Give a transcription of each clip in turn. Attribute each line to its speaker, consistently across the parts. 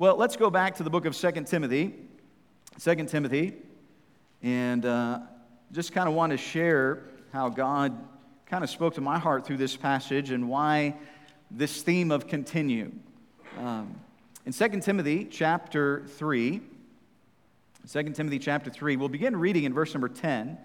Speaker 1: Well, let's go back to the book of 2 Timothy. 2 Timothy. And uh, just kind of want to share how God kind of spoke to my heart through this passage and why this theme of continue. Um, in 2 Timothy chapter 3, 2 Timothy chapter 3, we'll begin reading in verse number 10.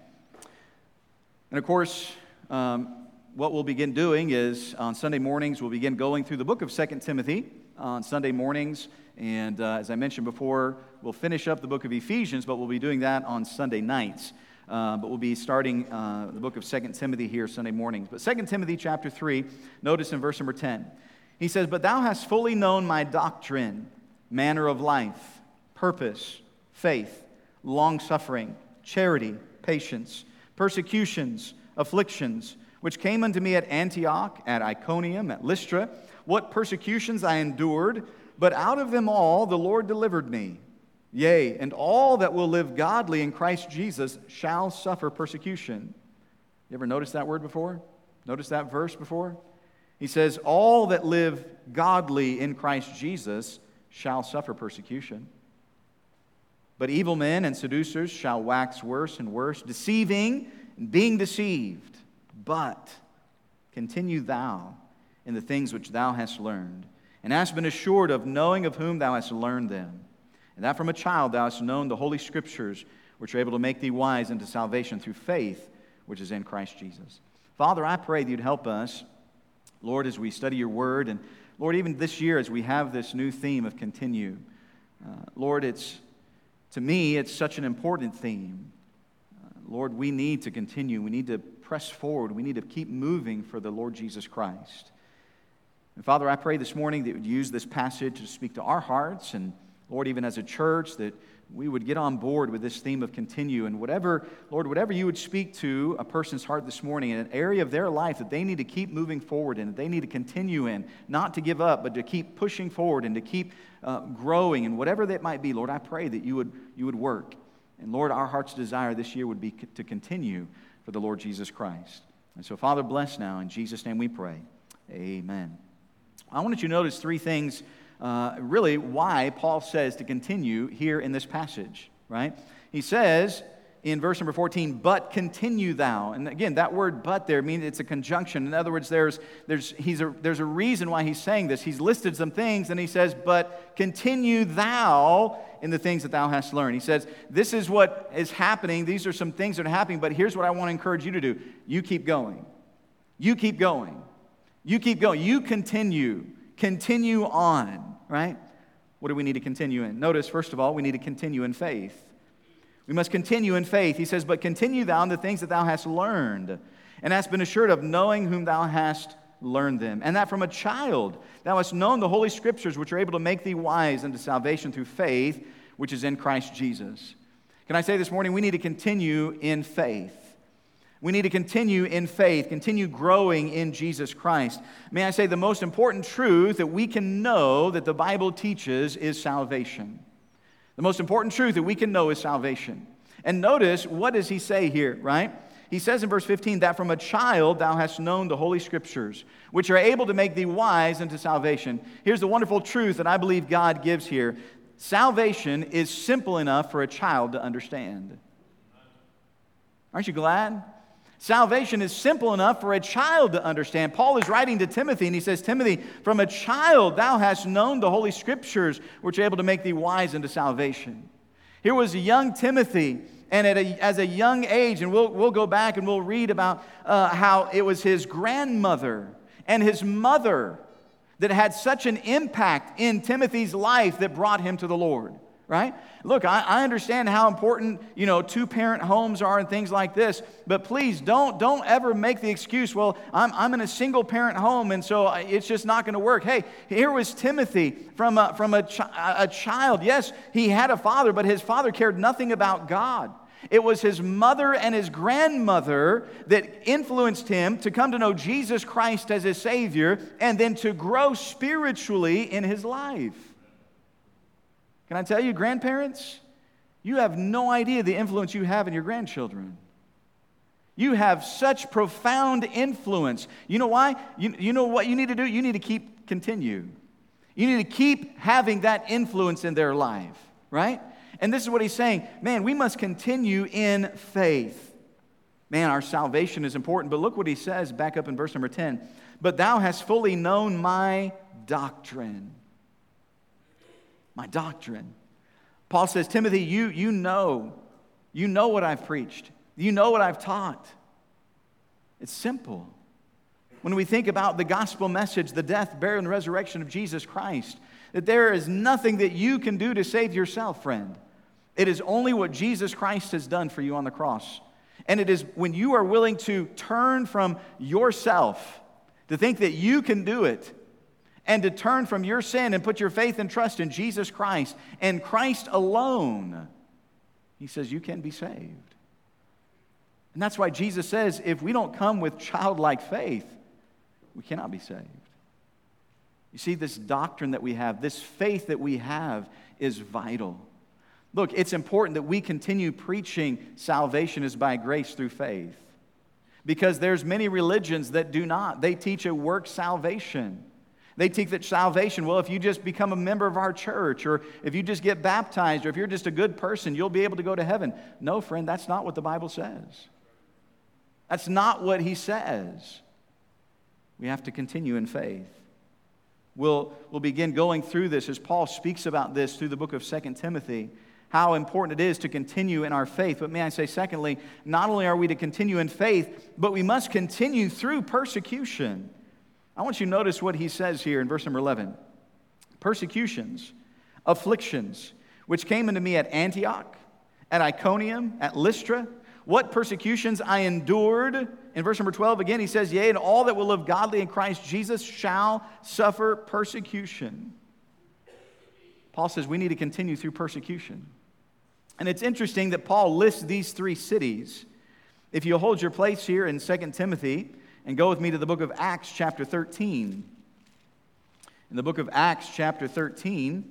Speaker 1: And of course, um, what we'll begin doing is on Sunday mornings, we'll begin going through the book of 2 Timothy on Sunday mornings. And uh, as I mentioned before, we'll finish up the book of Ephesians, but we'll be doing that on Sunday nights. Uh, but we'll be starting uh, the book of 2 Timothy here Sunday mornings. But 2 Timothy chapter 3, notice in verse number 10. He says, But thou hast fully known my doctrine, manner of life, purpose, faith, long suffering, charity, patience, persecutions, afflictions, which came unto me at Antioch, at Iconium, at Lystra, what persecutions I endured, but out of them all the Lord delivered me. Yea, and all that will live godly in Christ Jesus shall suffer persecution. You ever noticed that word before? Notice that verse before? He says, All that live godly in Christ Jesus shall suffer persecution. But evil men and seducers shall wax worse and worse, deceiving and being deceived. But continue thou in the things which thou hast learned, and hast been assured of knowing of whom thou hast learned them, and that from a child thou hast known the holy scriptures, which are able to make thee wise unto salvation through faith which is in Christ Jesus. Father, I pray that you'd help us Lord, as we study your word, and Lord, even this year as we have this new theme of continue, uh, Lord, it's to me, it's such an important theme. Uh, Lord, we need to continue. We need to press forward. We need to keep moving for the Lord Jesus Christ. And Father, I pray this morning that you would use this passage to speak to our hearts, and Lord, even as a church, that we would get on board with this theme of continue. And whatever, Lord, whatever you would speak to a person's heart this morning in an area of their life that they need to keep moving forward in, that they need to continue in, not to give up, but to keep pushing forward and to keep uh, growing, and whatever that might be, Lord, I pray that you would, you would work. And Lord, our heart's desire this year would be to continue for the Lord Jesus Christ. And so, Father, bless now. In Jesus' name we pray. Amen. I want you to notice three things uh, really why Paul says to continue here in this passage, right? He says in verse number 14, but continue thou. And again, that word but there means it's a conjunction. In other words, there's, there's, he's a, there's a reason why he's saying this. He's listed some things and he says, but continue thou in the things that thou hast learned. He says, this is what is happening. These are some things that are happening, but here's what I want to encourage you to do. You keep going. You keep going. You keep going. You continue continue on, right? What do we need to continue in? Notice, first of all, we need to continue in faith. We must continue in faith. He says, But continue thou in the things that thou hast learned, and hast been assured of knowing whom thou hast learned them. And that from a child thou hast known the holy scriptures, which are able to make thee wise unto salvation through faith, which is in Christ Jesus. Can I say this morning, we need to continue in faith. We need to continue in faith, continue growing in Jesus Christ. May I say, the most important truth that we can know that the Bible teaches is salvation. The most important truth that we can know is salvation. And notice, what does he say here, right? He says in verse 15, that from a child thou hast known the Holy Scriptures, which are able to make thee wise unto salvation. Here's the wonderful truth that I believe God gives here salvation is simple enough for a child to understand. Aren't you glad? Salvation is simple enough for a child to understand. Paul is writing to Timothy, and he says, Timothy, from a child thou hast known the Holy Scriptures, which are able to make thee wise unto salvation. Here was a young Timothy, and a, as a young age, and we'll, we'll go back and we'll read about uh, how it was his grandmother and his mother that had such an impact in Timothy's life that brought him to the Lord right? Look, I, I, understand how important, you know, two-parent homes are and things like this, but please don't, don't ever make the excuse, well, I'm, I'm in a single-parent home and so it's just not going to work. Hey, here was Timothy from, a, from a, chi- a child. Yes, he had a father, but his father cared nothing about God. It was his mother and his grandmother that influenced him to come to know Jesus Christ as his Savior and then to grow spiritually in his life. Can I tell you, grandparents, you have no idea the influence you have in your grandchildren. You have such profound influence. You know why? You, you know what you need to do? You need to keep continue. You need to keep having that influence in their life, right? And this is what he's saying man, we must continue in faith. Man, our salvation is important. But look what he says back up in verse number 10. But thou hast fully known my doctrine. My doctrine. Paul says, Timothy, you, you know, you know what I've preached. You know what I've taught. It's simple. When we think about the gospel message, the death, burial, and resurrection of Jesus Christ, that there is nothing that you can do to save yourself, friend. It is only what Jesus Christ has done for you on the cross. And it is when you are willing to turn from yourself, to think that you can do it, and to turn from your sin and put your faith and trust in Jesus Christ and Christ alone, he says you can be saved. And that's why Jesus says if we don't come with childlike faith, we cannot be saved. You see, this doctrine that we have, this faith that we have, is vital. Look, it's important that we continue preaching salvation is by grace through faith. Because there's many religions that do not. They teach a work salvation. They teach that salvation, well, if you just become a member of our church, or if you just get baptized, or if you're just a good person, you'll be able to go to heaven. No, friend, that's not what the Bible says. That's not what he says. We have to continue in faith. We'll, we'll begin going through this as Paul speaks about this through the book of Second Timothy how important it is to continue in our faith. But may I say, secondly, not only are we to continue in faith, but we must continue through persecution. I want you to notice what he says here in verse number 11 persecutions, afflictions, which came into me at Antioch, at Iconium, at Lystra. What persecutions I endured. In verse number 12, again, he says, Yea, and all that will live godly in Christ Jesus shall suffer persecution. Paul says we need to continue through persecution. And it's interesting that Paul lists these three cities. If you hold your place here in 2 Timothy and go with me to the book of Acts, chapter 13. In the book of Acts, chapter 13,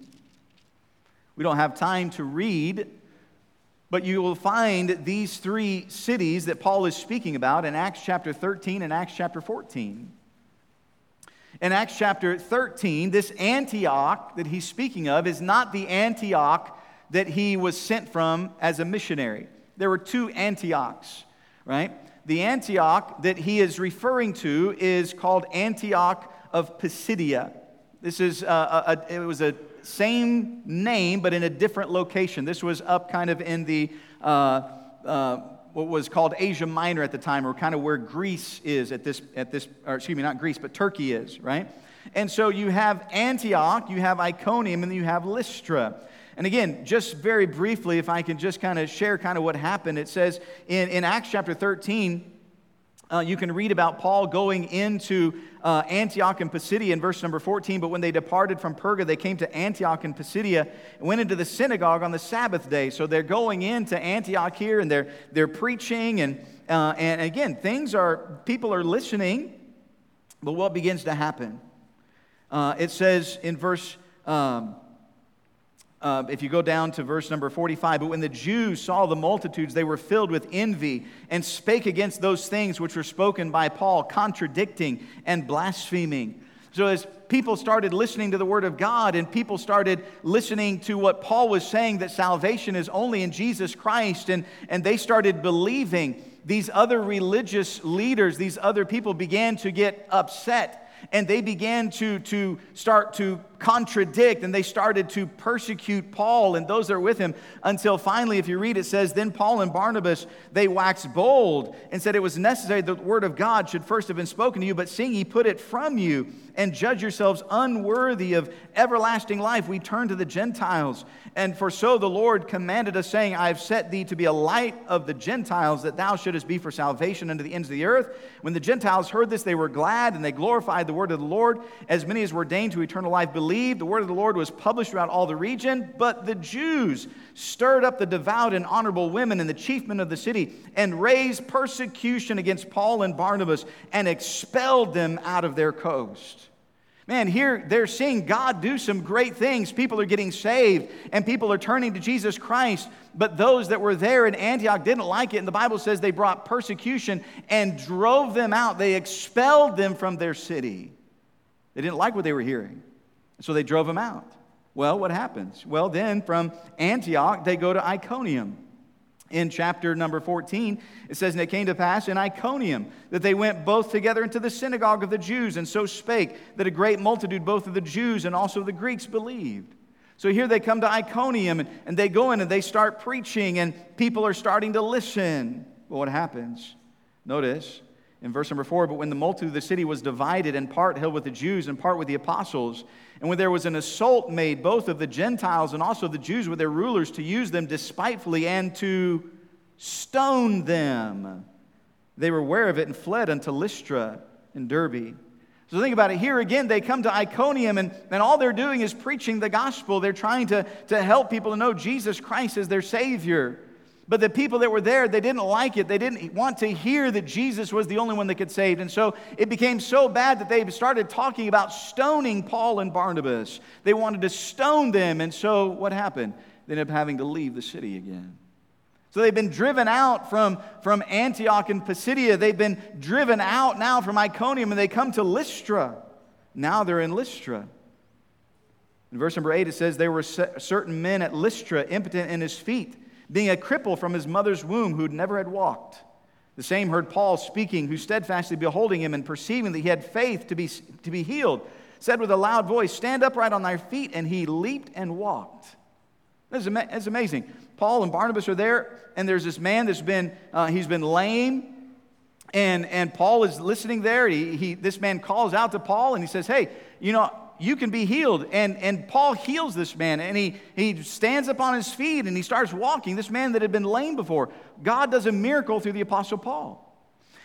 Speaker 1: we don't have time to read, but you will find these three cities that Paul is speaking about in Acts chapter 13 and Acts chapter 14. In Acts chapter 13, this Antioch that he's speaking of is not the Antioch that he was sent from as a missionary. There were two Antiochs, right? The Antioch that he is referring to is called Antioch of Pisidia. This is a, a, it was a same name but in a different location. This was up kind of in the uh, uh, what was called Asia Minor at the time, or kind of where Greece is at this at this, or excuse me, not Greece, but Turkey is, right? And so you have Antioch, you have Iconium, and you have Lystra. And again, just very briefly, if I can just kind of share kind of what happened, it says in, in Acts chapter 13, uh, you can read about Paul going into uh, Antioch and Pisidia in verse number 14. But when they departed from Perga, they came to Antioch and Pisidia and went into the synagogue on the Sabbath day. So they're going into Antioch here and they're, they're preaching. And, uh, and again, things are, people are listening. But what begins to happen? Uh, it says in verse. Um, uh, if you go down to verse number 45, but when the Jews saw the multitudes, they were filled with envy and spake against those things which were spoken by Paul, contradicting and blaspheming. So, as people started listening to the word of God and people started listening to what Paul was saying that salvation is only in Jesus Christ, and, and they started believing, these other religious leaders, these other people began to get upset and they began to, to start to contradict and they started to persecute Paul and those that are with him until finally, if you read, it says, Then Paul and Barnabas, they waxed bold and said it was necessary that the word of God should first have been spoken to you, but seeing ye put it from you and judge yourselves unworthy of everlasting life, we turn to the Gentiles. And for so the Lord commanded us, saying, I have set thee to be a light of the Gentiles, that thou shouldest be for salvation unto the ends of the earth. When the Gentiles heard this, they were glad and they glorified the word of the Lord. As many as were ordained to eternal life believed. The word of the Lord was published throughout all the region. But the Jews stirred up the devout and honorable women and the chief men of the city and raised persecution against Paul and Barnabas and expelled them out of their coast. Man, here they're seeing God do some great things. People are getting saved and people are turning to Jesus Christ. But those that were there in Antioch didn't like it. And the Bible says they brought persecution and drove them out. They expelled them from their city. They didn't like what they were hearing. So they drove him out. Well, what happens? Well, then from Antioch, they go to Iconium. In chapter number 14, it says, And it came to pass in Iconium that they went both together into the synagogue of the Jews, and so spake that a great multitude, both of the Jews and also the Greeks, believed. So here they come to Iconium, and, and they go in and they start preaching, and people are starting to listen. Well, what happens? Notice in verse number four, but when the multitude of the city was divided, and part held with the Jews and part with the apostles, and when there was an assault made both of the Gentiles and also the Jews with their rulers to use them despitefully and to stone them, they were aware of it and fled unto Lystra and Derbe. So think about it. Here again, they come to Iconium, and, and all they're doing is preaching the gospel. They're trying to, to help people to know Jesus Christ as their Savior. But the people that were there, they didn't like it. They didn't want to hear that Jesus was the only one that could save. And so it became so bad that they started talking about stoning Paul and Barnabas. They wanted to stone them. And so what happened? They ended up having to leave the city again. So they've been driven out from, from Antioch and Pisidia. They've been driven out now from Iconium and they come to Lystra. Now they're in Lystra. In verse number 8, it says, There were certain men at Lystra, impotent in his feet being a cripple from his mother's womb who never had walked. The same heard Paul speaking, who steadfastly beholding him and perceiving that he had faith to be, to be healed, said with a loud voice, Stand upright on thy feet. And he leaped and walked. That's ama- amazing. Paul and Barnabas are there, and there's this man that's been, uh, he's been lame. And, and Paul is listening there. He, he, this man calls out to Paul and he says, Hey, you know, you can be healed. And, and Paul heals this man, and he, he stands up on his feet and he starts walking. This man that had been lame before. God does a miracle through the Apostle Paul.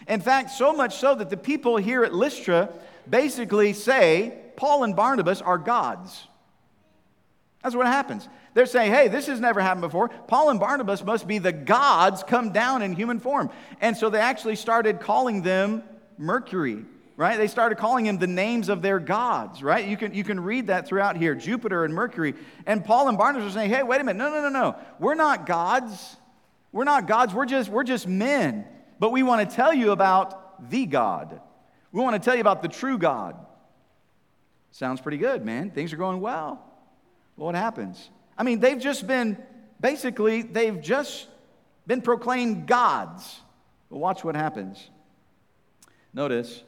Speaker 1: In fact, so much so that the people here at Lystra basically say Paul and Barnabas are gods. That's what happens. They're saying, hey, this has never happened before. Paul and Barnabas must be the gods come down in human form. And so they actually started calling them Mercury right? They started calling him the names of their gods, right? You can, you can read that throughout here Jupiter and Mercury. And Paul and Barnabas are saying, hey, wait a minute. No, no, no, no. We're not gods. We're not gods. We're just, we're just men. But we want to tell you about the God. We want to tell you about the true God. Sounds pretty good, man. Things are going well. well what happens? I mean, they've just been, basically, they've just been proclaimed gods. But watch what happens. Notice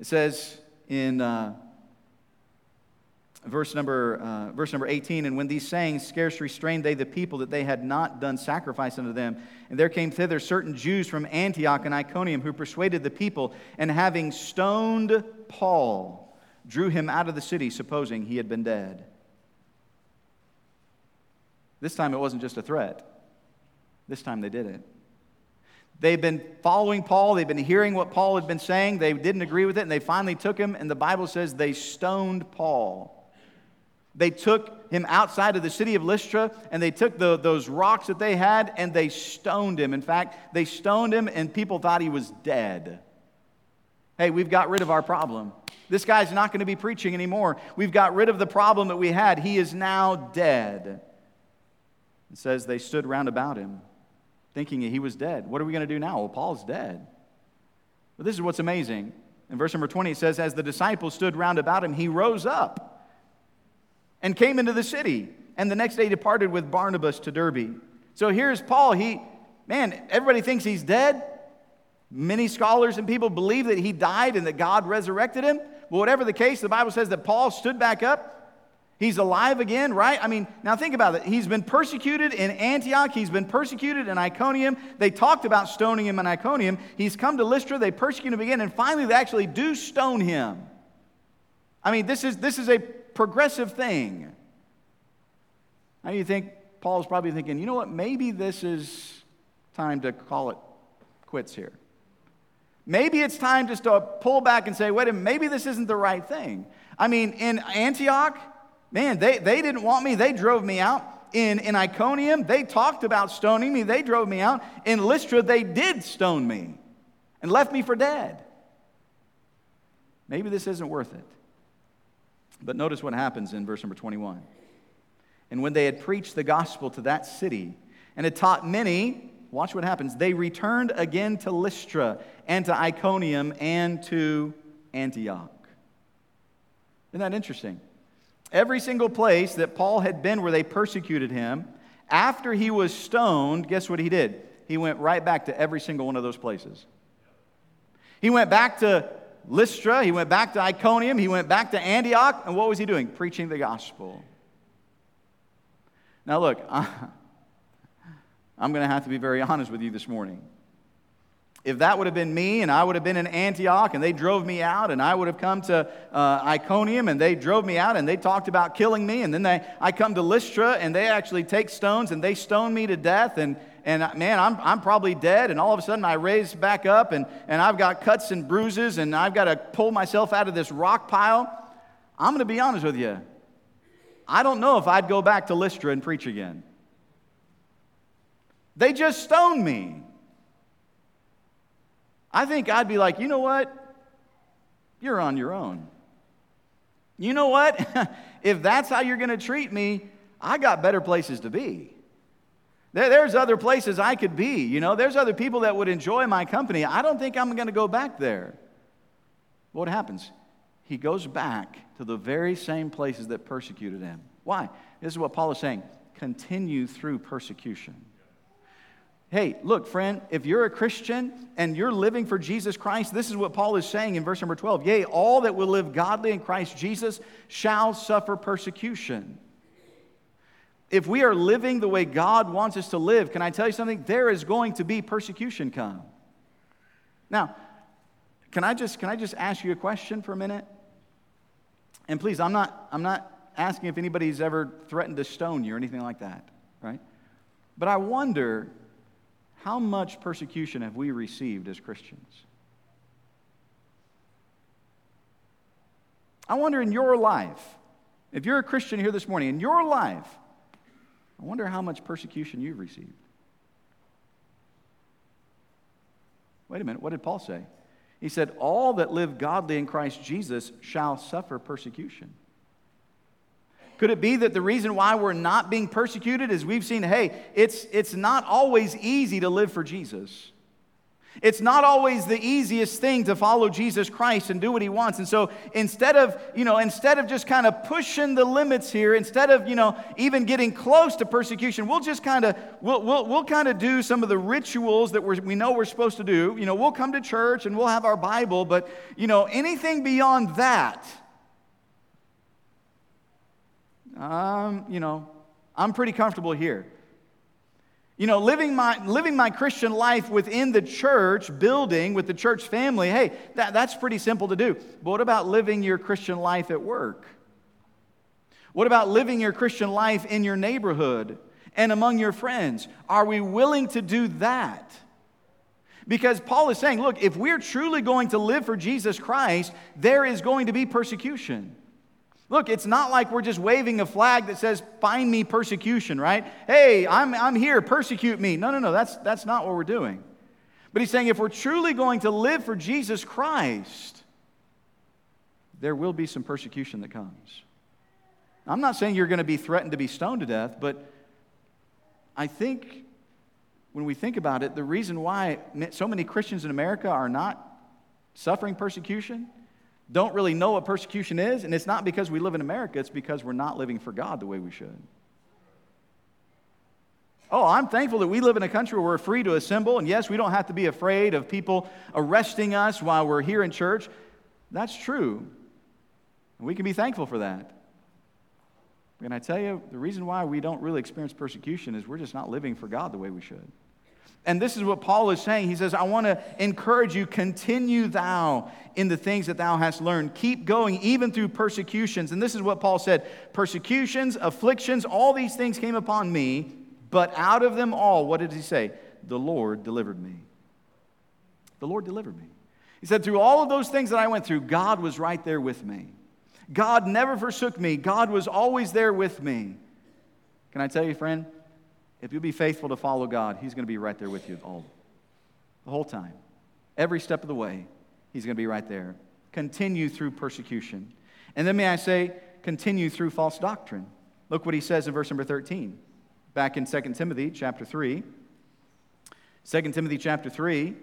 Speaker 1: it says in uh, verse, number, uh, verse number 18, And when these sayings scarce restrained they the people that they had not done sacrifice unto them, and there came thither certain Jews from Antioch and Iconium who persuaded the people, and having stoned Paul, drew him out of the city, supposing he had been dead. This time it wasn't just a threat. This time they did it. They've been following Paul. They've been hearing what Paul had been saying. They didn't agree with it, and they finally took him. And the Bible says they stoned Paul. They took him outside of the city of Lystra, and they took the, those rocks that they had, and they stoned him. In fact, they stoned him, and people thought he was dead. Hey, we've got rid of our problem. This guy's not going to be preaching anymore. We've got rid of the problem that we had. He is now dead. It says they stood round about him thinking he was dead. What are we going to do now? Well, Paul's dead. But this is what's amazing. In verse number 20, it says, As the disciples stood round about him, he rose up and came into the city. And the next day departed with Barnabas to Derbe. So here's Paul. He, man, everybody thinks he's dead. Many scholars and people believe that he died and that God resurrected him. But whatever the case, the Bible says that Paul stood back up He's alive again, right? I mean, now think about it. He's been persecuted in Antioch. He's been persecuted in Iconium. They talked about stoning him in Iconium. He's come to Lystra. They persecute him again. And finally, they actually do stone him. I mean, this is, this is a progressive thing. Now you think Paul's probably thinking, you know what? Maybe this is time to call it quits here. Maybe it's time just to pull back and say, wait a minute, maybe this isn't the right thing. I mean, in Antioch, Man, they, they didn't want me. They drove me out. In, in Iconium, they talked about stoning me. They drove me out. In Lystra, they did stone me and left me for dead. Maybe this isn't worth it. But notice what happens in verse number 21. And when they had preached the gospel to that city and had taught many, watch what happens. They returned again to Lystra and to Iconium and to Antioch. Isn't that interesting? Every single place that Paul had been where they persecuted him, after he was stoned, guess what he did? He went right back to every single one of those places. He went back to Lystra, he went back to Iconium, he went back to Antioch, and what was he doing? Preaching the gospel. Now, look, I'm going to have to be very honest with you this morning. If that would have been me and I would have been in Antioch and they drove me out and I would have come to uh, Iconium and they drove me out and they talked about killing me and then they, I come to Lystra and they actually take stones and they stone me to death and, and uh, man, I'm, I'm probably dead and all of a sudden I raise back up and, and I've got cuts and bruises and I've got to pull myself out of this rock pile. I'm going to be honest with you. I don't know if I'd go back to Lystra and preach again. They just stoned me. I think I'd be like, you know what? You're on your own. You know what? if that's how you're going to treat me, I got better places to be. there's other places I could be. You know, there's other people that would enjoy my company. I don't think I'm going to go back there. What happens? He goes back to the very same places that persecuted him. Why? This is what Paul is saying continue through persecution. Hey, look, friend, if you're a Christian and you're living for Jesus Christ, this is what Paul is saying in verse number 12. Yea, all that will live godly in Christ Jesus shall suffer persecution. If we are living the way God wants us to live, can I tell you something? There is going to be persecution come. Now, can I just, can I just ask you a question for a minute? And please, I'm not, I'm not asking if anybody's ever threatened to stone you or anything like that, right? But I wonder how much persecution have we received as Christians? I wonder in your life, if you're a Christian here this morning, in your life, I wonder how much persecution you've received. Wait a minute, what did Paul say? He said, All that live godly in Christ Jesus shall suffer persecution. Could it be that the reason why we're not being persecuted is we've seen, hey, it's, it's not always easy to live for Jesus. It's not always the easiest thing to follow Jesus Christ and do what he wants. And so instead of, you know, instead of just kind of pushing the limits here, instead of, you know, even getting close to persecution, we'll just kind of, we'll, we'll, we'll kind of do some of the rituals that we're, we know we're supposed to do. You know, we'll come to church and we'll have our Bible, but, you know, anything beyond that, um, you know, I'm pretty comfortable here. You know, living my, living my Christian life within the church building, with the church family, hey, that, that's pretty simple to do. But what about living your Christian life at work? What about living your Christian life in your neighborhood and among your friends? Are we willing to do that? Because Paul is saying, look, if we're truly going to live for Jesus Christ, there is going to be persecution. Look, it's not like we're just waving a flag that says, find me persecution, right? Hey, I'm, I'm here, persecute me. No, no, no, that's, that's not what we're doing. But he's saying if we're truly going to live for Jesus Christ, there will be some persecution that comes. I'm not saying you're going to be threatened to be stoned to death, but I think when we think about it, the reason why so many Christians in America are not suffering persecution don't really know what persecution is, and it's not because we live in America, it's because we're not living for God the way we should. Oh, I'm thankful that we live in a country where we're free to assemble, and yes, we don't have to be afraid of people arresting us while we're here in church. That's true. And we can be thankful for that. And I tell you, the reason why we don't really experience persecution is we're just not living for God the way we should. And this is what Paul is saying. He says, I want to encourage you, continue thou in the things that thou hast learned. Keep going even through persecutions. And this is what Paul said persecutions, afflictions, all these things came upon me, but out of them all, what did he say? The Lord delivered me. The Lord delivered me. He said, through all of those things that I went through, God was right there with me. God never forsook me. God was always there with me. Can I tell you, friend? If you'll be faithful to follow God, He's going to be right there with you all the whole time. Every step of the way, He's going to be right there. Continue through persecution. And then, may I say, continue through false doctrine. Look what he says in verse number 13, back in 2 Timothy chapter 3. 2 Timothy chapter 3,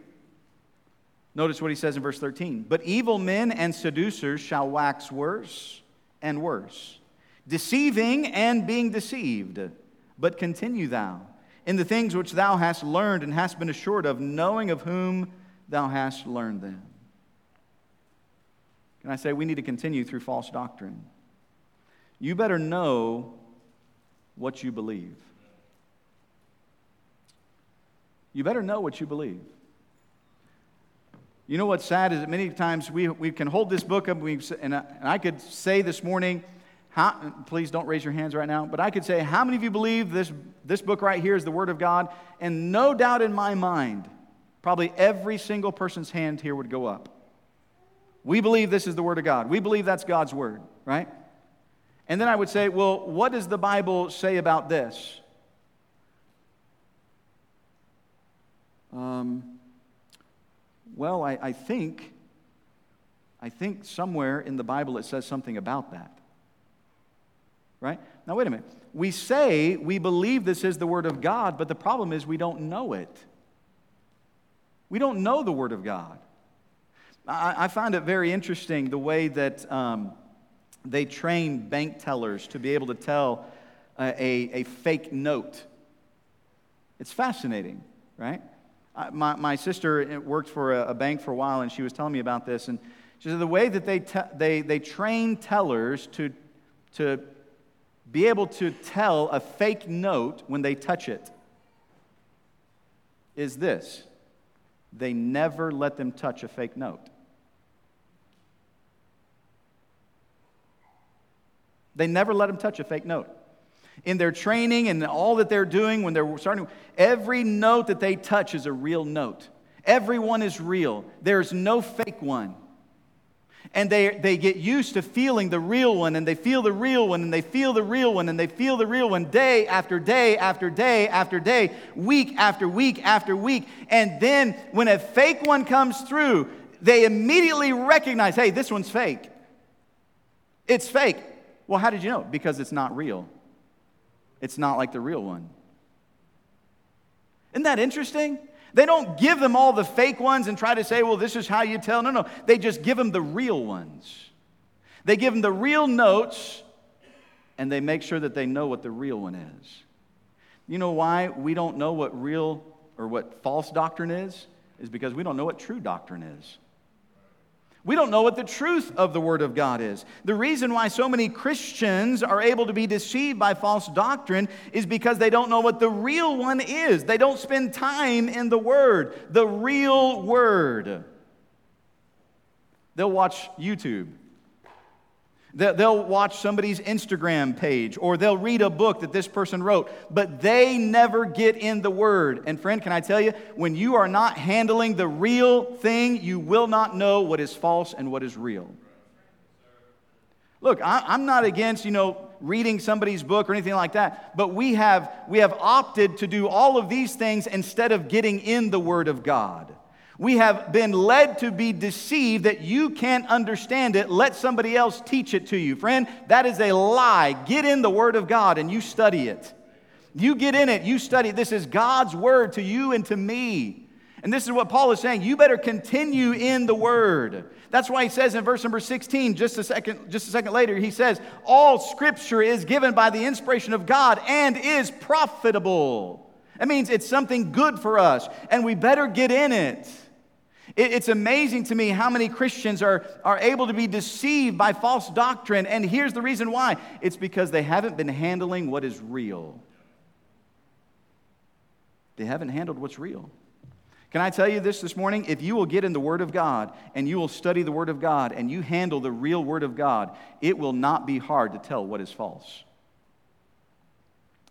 Speaker 1: notice what he says in verse 13. But evil men and seducers shall wax worse and worse deceiving and being deceived. But continue thou in the things which thou hast learned and hast been assured of, knowing of whom thou hast learned them. Can I say we need to continue through false doctrine? You better know what you believe. You better know what you believe. You know what's sad is that many times we, we can hold this book up, we, and, I, and I could say this morning, how, please don't raise your hands right now, but I could say, How many of you believe this, this book right here is the Word of God? And no doubt in my mind, probably every single person's hand here would go up. We believe this is the Word of God. We believe that's God's Word, right? And then I would say, Well, what does the Bible say about this? Um, well, I, I think I think somewhere in the Bible it says something about that right? Now, wait a minute. We say we believe this is the Word of God, but the problem is we don't know it. We don't know the Word of God. I, I find it very interesting the way that um, they train bank tellers to be able to tell a, a, a fake note. It's fascinating, right? I, my, my sister worked for a, a, bank for a while, and she was telling me about this. And she said the way that they, te- they, they train tellers to, to be able to tell a fake note when they touch it is this they never let them touch a fake note. They never let them touch a fake note. In their training and all that they're doing when they're starting, every note that they touch is a real note. Everyone is real. There's no fake one and they, they get used to feeling the real one, and they feel the real one, and they feel the real one, and they feel the real one day after day after day after day, week after week after week. And then when a fake one comes through, they immediately recognize hey, this one's fake. It's fake. Well, how did you know? Because it's not real, it's not like the real one. Isn't that interesting? They don't give them all the fake ones and try to say, well, this is how you tell. No, no. They just give them the real ones. They give them the real notes and they make sure that they know what the real one is. You know why we don't know what real or what false doctrine is? Is because we don't know what true doctrine is. We don't know what the truth of the Word of God is. The reason why so many Christians are able to be deceived by false doctrine is because they don't know what the real one is. They don't spend time in the Word, the real Word. They'll watch YouTube. They'll watch somebody's Instagram page or they'll read a book that this person wrote, but they never get in the Word. And friend, can I tell you, when you are not handling the real thing, you will not know what is false and what is real. Look, I'm not against, you know, reading somebody's book or anything like that, but we have, we have opted to do all of these things instead of getting in the Word of God. We have been led to be deceived that you can't understand it. Let somebody else teach it to you. Friend, that is a lie. Get in the Word of God and you study it. You get in it, you study. This is God's Word to you and to me. And this is what Paul is saying. You better continue in the Word. That's why he says in verse number 16, just a second, just a second later, he says, All scripture is given by the inspiration of God and is profitable. That means it's something good for us, and we better get in it. It's amazing to me how many Christians are, are able to be deceived by false doctrine. And here's the reason why it's because they haven't been handling what is real. They haven't handled what's real. Can I tell you this this morning? If you will get in the Word of God and you will study the Word of God and you handle the real Word of God, it will not be hard to tell what is false.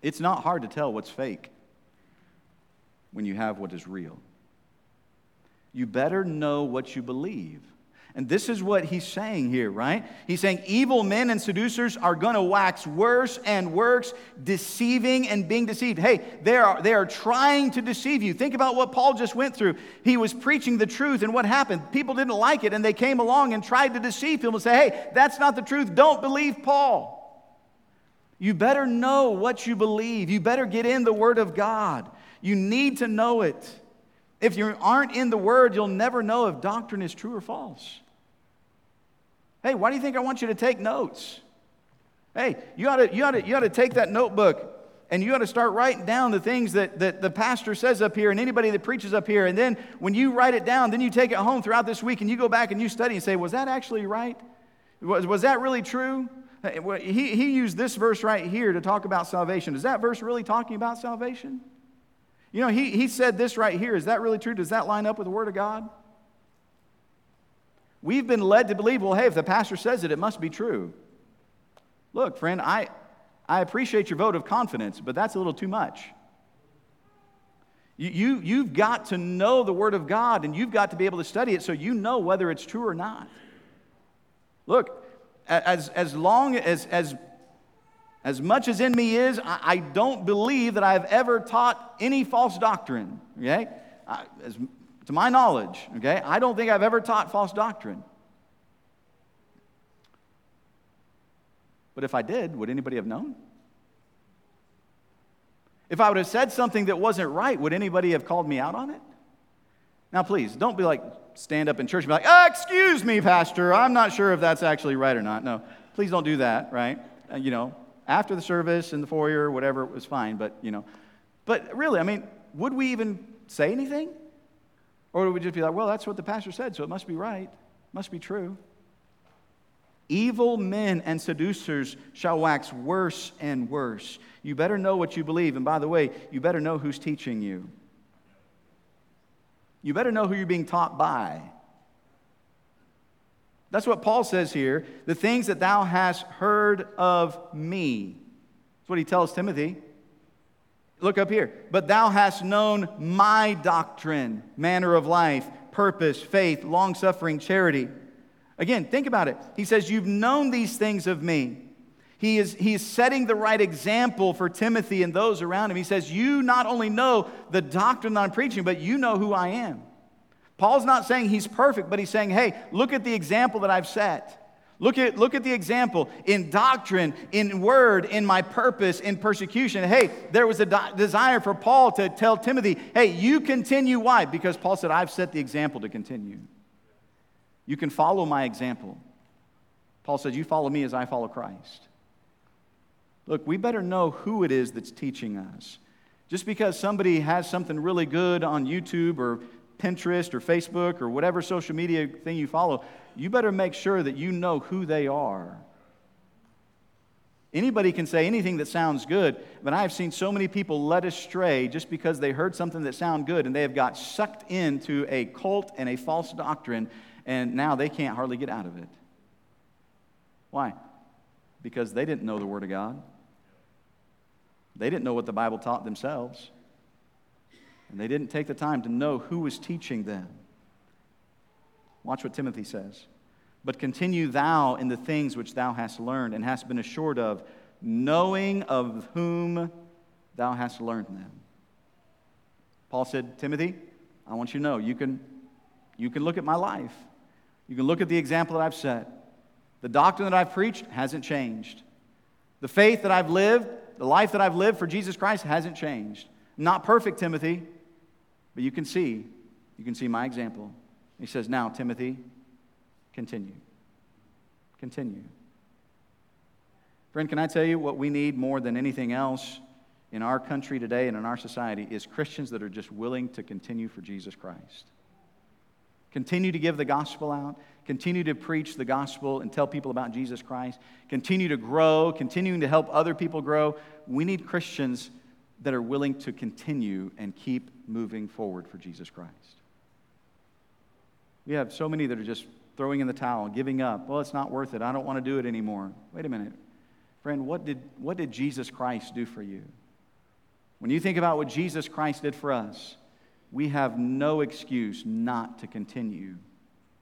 Speaker 1: It's not hard to tell what's fake when you have what is real you better know what you believe. And this is what he's saying here, right? He's saying evil men and seducers are going to wax worse and worse, deceiving and being deceived. Hey, they are, they are trying to deceive you. Think about what Paul just went through. He was preaching the truth, and what happened? People didn't like it, and they came along and tried to deceive him and say, hey, that's not the truth. Don't believe Paul. You better know what you believe. You better get in the Word of God. You need to know it. If you aren't in the Word, you'll never know if doctrine is true or false. Hey, why do you think I want you to take notes? Hey, you ought to, you ought to, you ought to take that notebook and you ought to start writing down the things that, that the pastor says up here and anybody that preaches up here. And then when you write it down, then you take it home throughout this week and you go back and you study and say, was that actually right? Was, was that really true? He, he used this verse right here to talk about salvation. Is that verse really talking about salvation? You know, he, he said this right here. Is that really true? Does that line up with the Word of God? We've been led to believe, well, hey, if the pastor says it, it must be true. Look, friend, I, I appreciate your vote of confidence, but that's a little too much. You, you, you've got to know the Word of God and you've got to be able to study it so you know whether it's true or not. Look, as, as long as, as, as much as in me is, I, I don't believe that I've ever taught any false doctrine, okay? I, as, to my knowledge, okay? I don't think I've ever taught false doctrine. But if I did, would anybody have known? If I would have said something that wasn't right, would anybody have called me out on it? Now, please, don't be like, stand up in church and be like, oh, excuse me, Pastor, I'm not sure if that's actually right or not. No, please don't do that, right? Uh, you know, after the service in the foyer, whatever, it was fine, but, you know. But really, I mean, would we even say anything? Or would we just be like, well, that's what the pastor said, so it must be right, must be true? Evil men and seducers shall wax worse and worse. You better know what you believe. And by the way, you better know who's teaching you. You better know who you're being taught by. That's what Paul says here. The things that thou hast heard of me. That's what he tells Timothy. Look up here. But thou hast known my doctrine, manner of life, purpose, faith, long suffering, charity Again, think about it. He says, You've known these things of me. He is, he is setting the right example for Timothy and those around him. He says, You not only know the doctrine that I'm preaching, but you know who I am. Paul's not saying he's perfect, but he's saying, Hey, look at the example that I've set. Look at, look at the example in doctrine, in word, in my purpose, in persecution. Hey, there was a de- desire for Paul to tell Timothy, Hey, you continue. Why? Because Paul said, I've set the example to continue. You can follow my example. Paul says, You follow me as I follow Christ. Look, we better know who it is that's teaching us. Just because somebody has something really good on YouTube or Pinterest or Facebook or whatever social media thing you follow, you better make sure that you know who they are. Anybody can say anything that sounds good, but I have seen so many people led astray just because they heard something that sounded good and they have got sucked into a cult and a false doctrine and now they can't hardly get out of it. Why? Because they didn't know the Word of God. They didn't know what the Bible taught themselves. And they didn't take the time to know who was teaching them. Watch what Timothy says. But continue thou in the things which thou hast learned and hast been assured of, knowing of whom thou hast learned them. Paul said, Timothy, I want you to know you can, you can look at my life. You can look at the example that I've set. The doctrine that I've preached hasn't changed. The faith that I've lived, the life that I've lived for Jesus Christ hasn't changed. not perfect, Timothy, but you can see, you can see my example. He says, Now, Timothy, continue. Continue. Friend, can I tell you what we need more than anything else in our country today and in our society is Christians that are just willing to continue for Jesus Christ. Continue to give the gospel out. Continue to preach the gospel and tell people about Jesus Christ. Continue to grow, continuing to help other people grow. We need Christians that are willing to continue and keep moving forward for Jesus Christ. We have so many that are just throwing in the towel, giving up. Well, it's not worth it. I don't want to do it anymore. Wait a minute. Friend, what did, what did Jesus Christ do for you? When you think about what Jesus Christ did for us, we have no excuse not to continue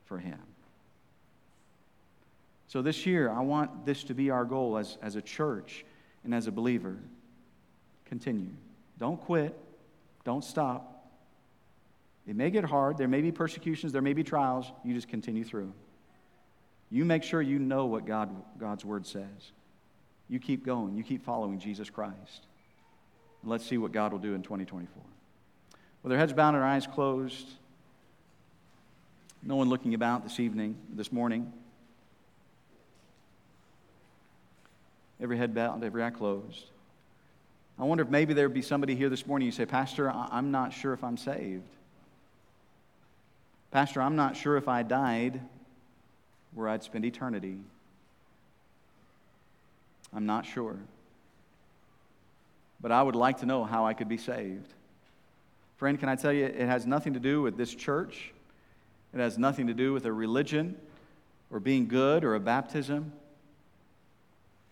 Speaker 1: for Him. So this year, I want this to be our goal as, as a church and as a believer. Continue. Don't quit. Don't stop. It may get hard. There may be persecutions. There may be trials. You just continue through. You make sure you know what God, God's word says. You keep going. You keep following Jesus Christ. And let's see what God will do in 2024 with our heads bowed and our eyes closed, no one looking about this evening, this morning. every head bowed, every eye closed. I wonder if maybe there would be somebody here this morning. You say, Pastor, I'm not sure if I'm saved. Pastor, I'm not sure if I died where I'd spend eternity. I'm not sure. But I would like to know how I could be saved. Friend, can I tell you, it has nothing to do with this church. It has nothing to do with a religion or being good or a baptism.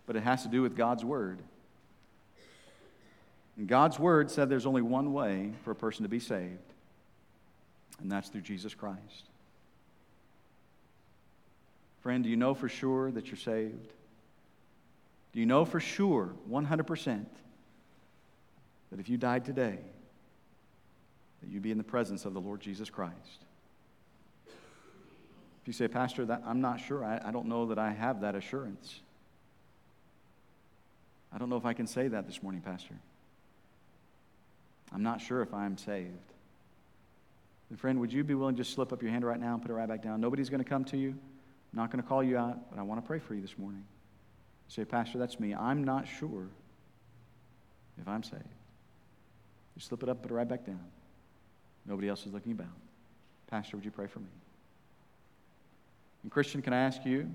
Speaker 1: But it has to do with God's Word. And God's Word said there's only one way for a person to be saved, and that's through Jesus Christ. Friend, do you know for sure that you're saved? Do you know for sure, 100%, that if you died today, that you'd be in the presence of the Lord Jesus Christ? If you say, Pastor, that, I'm not sure, I, I don't know that I have that assurance. I don't know if I can say that this morning, Pastor. I'm not sure if I'm saved. And friend, would you be willing to just slip up your hand right now and put it right back down? Nobody's going to come to you. I'm not going to call you out, but I want to pray for you this morning. Say, Pastor, that's me. I'm not sure if I'm saved. You slip it up, put it right back down. Nobody else is looking about. Pastor, would you pray for me? And Christian, can I ask you,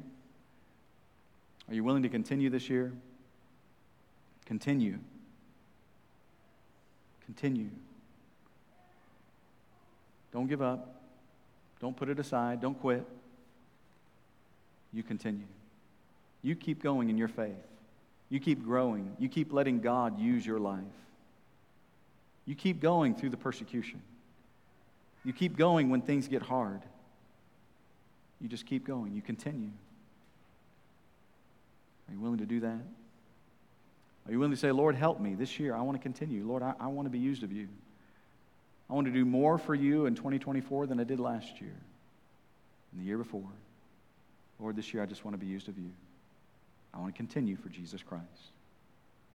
Speaker 1: are you willing to continue this year? Continue. Continue. Don't give up. Don't put it aside. Don't quit. You continue. You keep going in your faith. You keep growing. You keep letting God use your life. You keep going through the persecution. You keep going when things get hard. You just keep going. You continue. Are you willing to do that? Are you willing to say, Lord, help me this year? I want to continue. Lord, I, I want to be used of you. I want to do more for you in 2024 than I did last year and the year before. Lord, this year I just want to be used of you. I want to continue for Jesus Christ.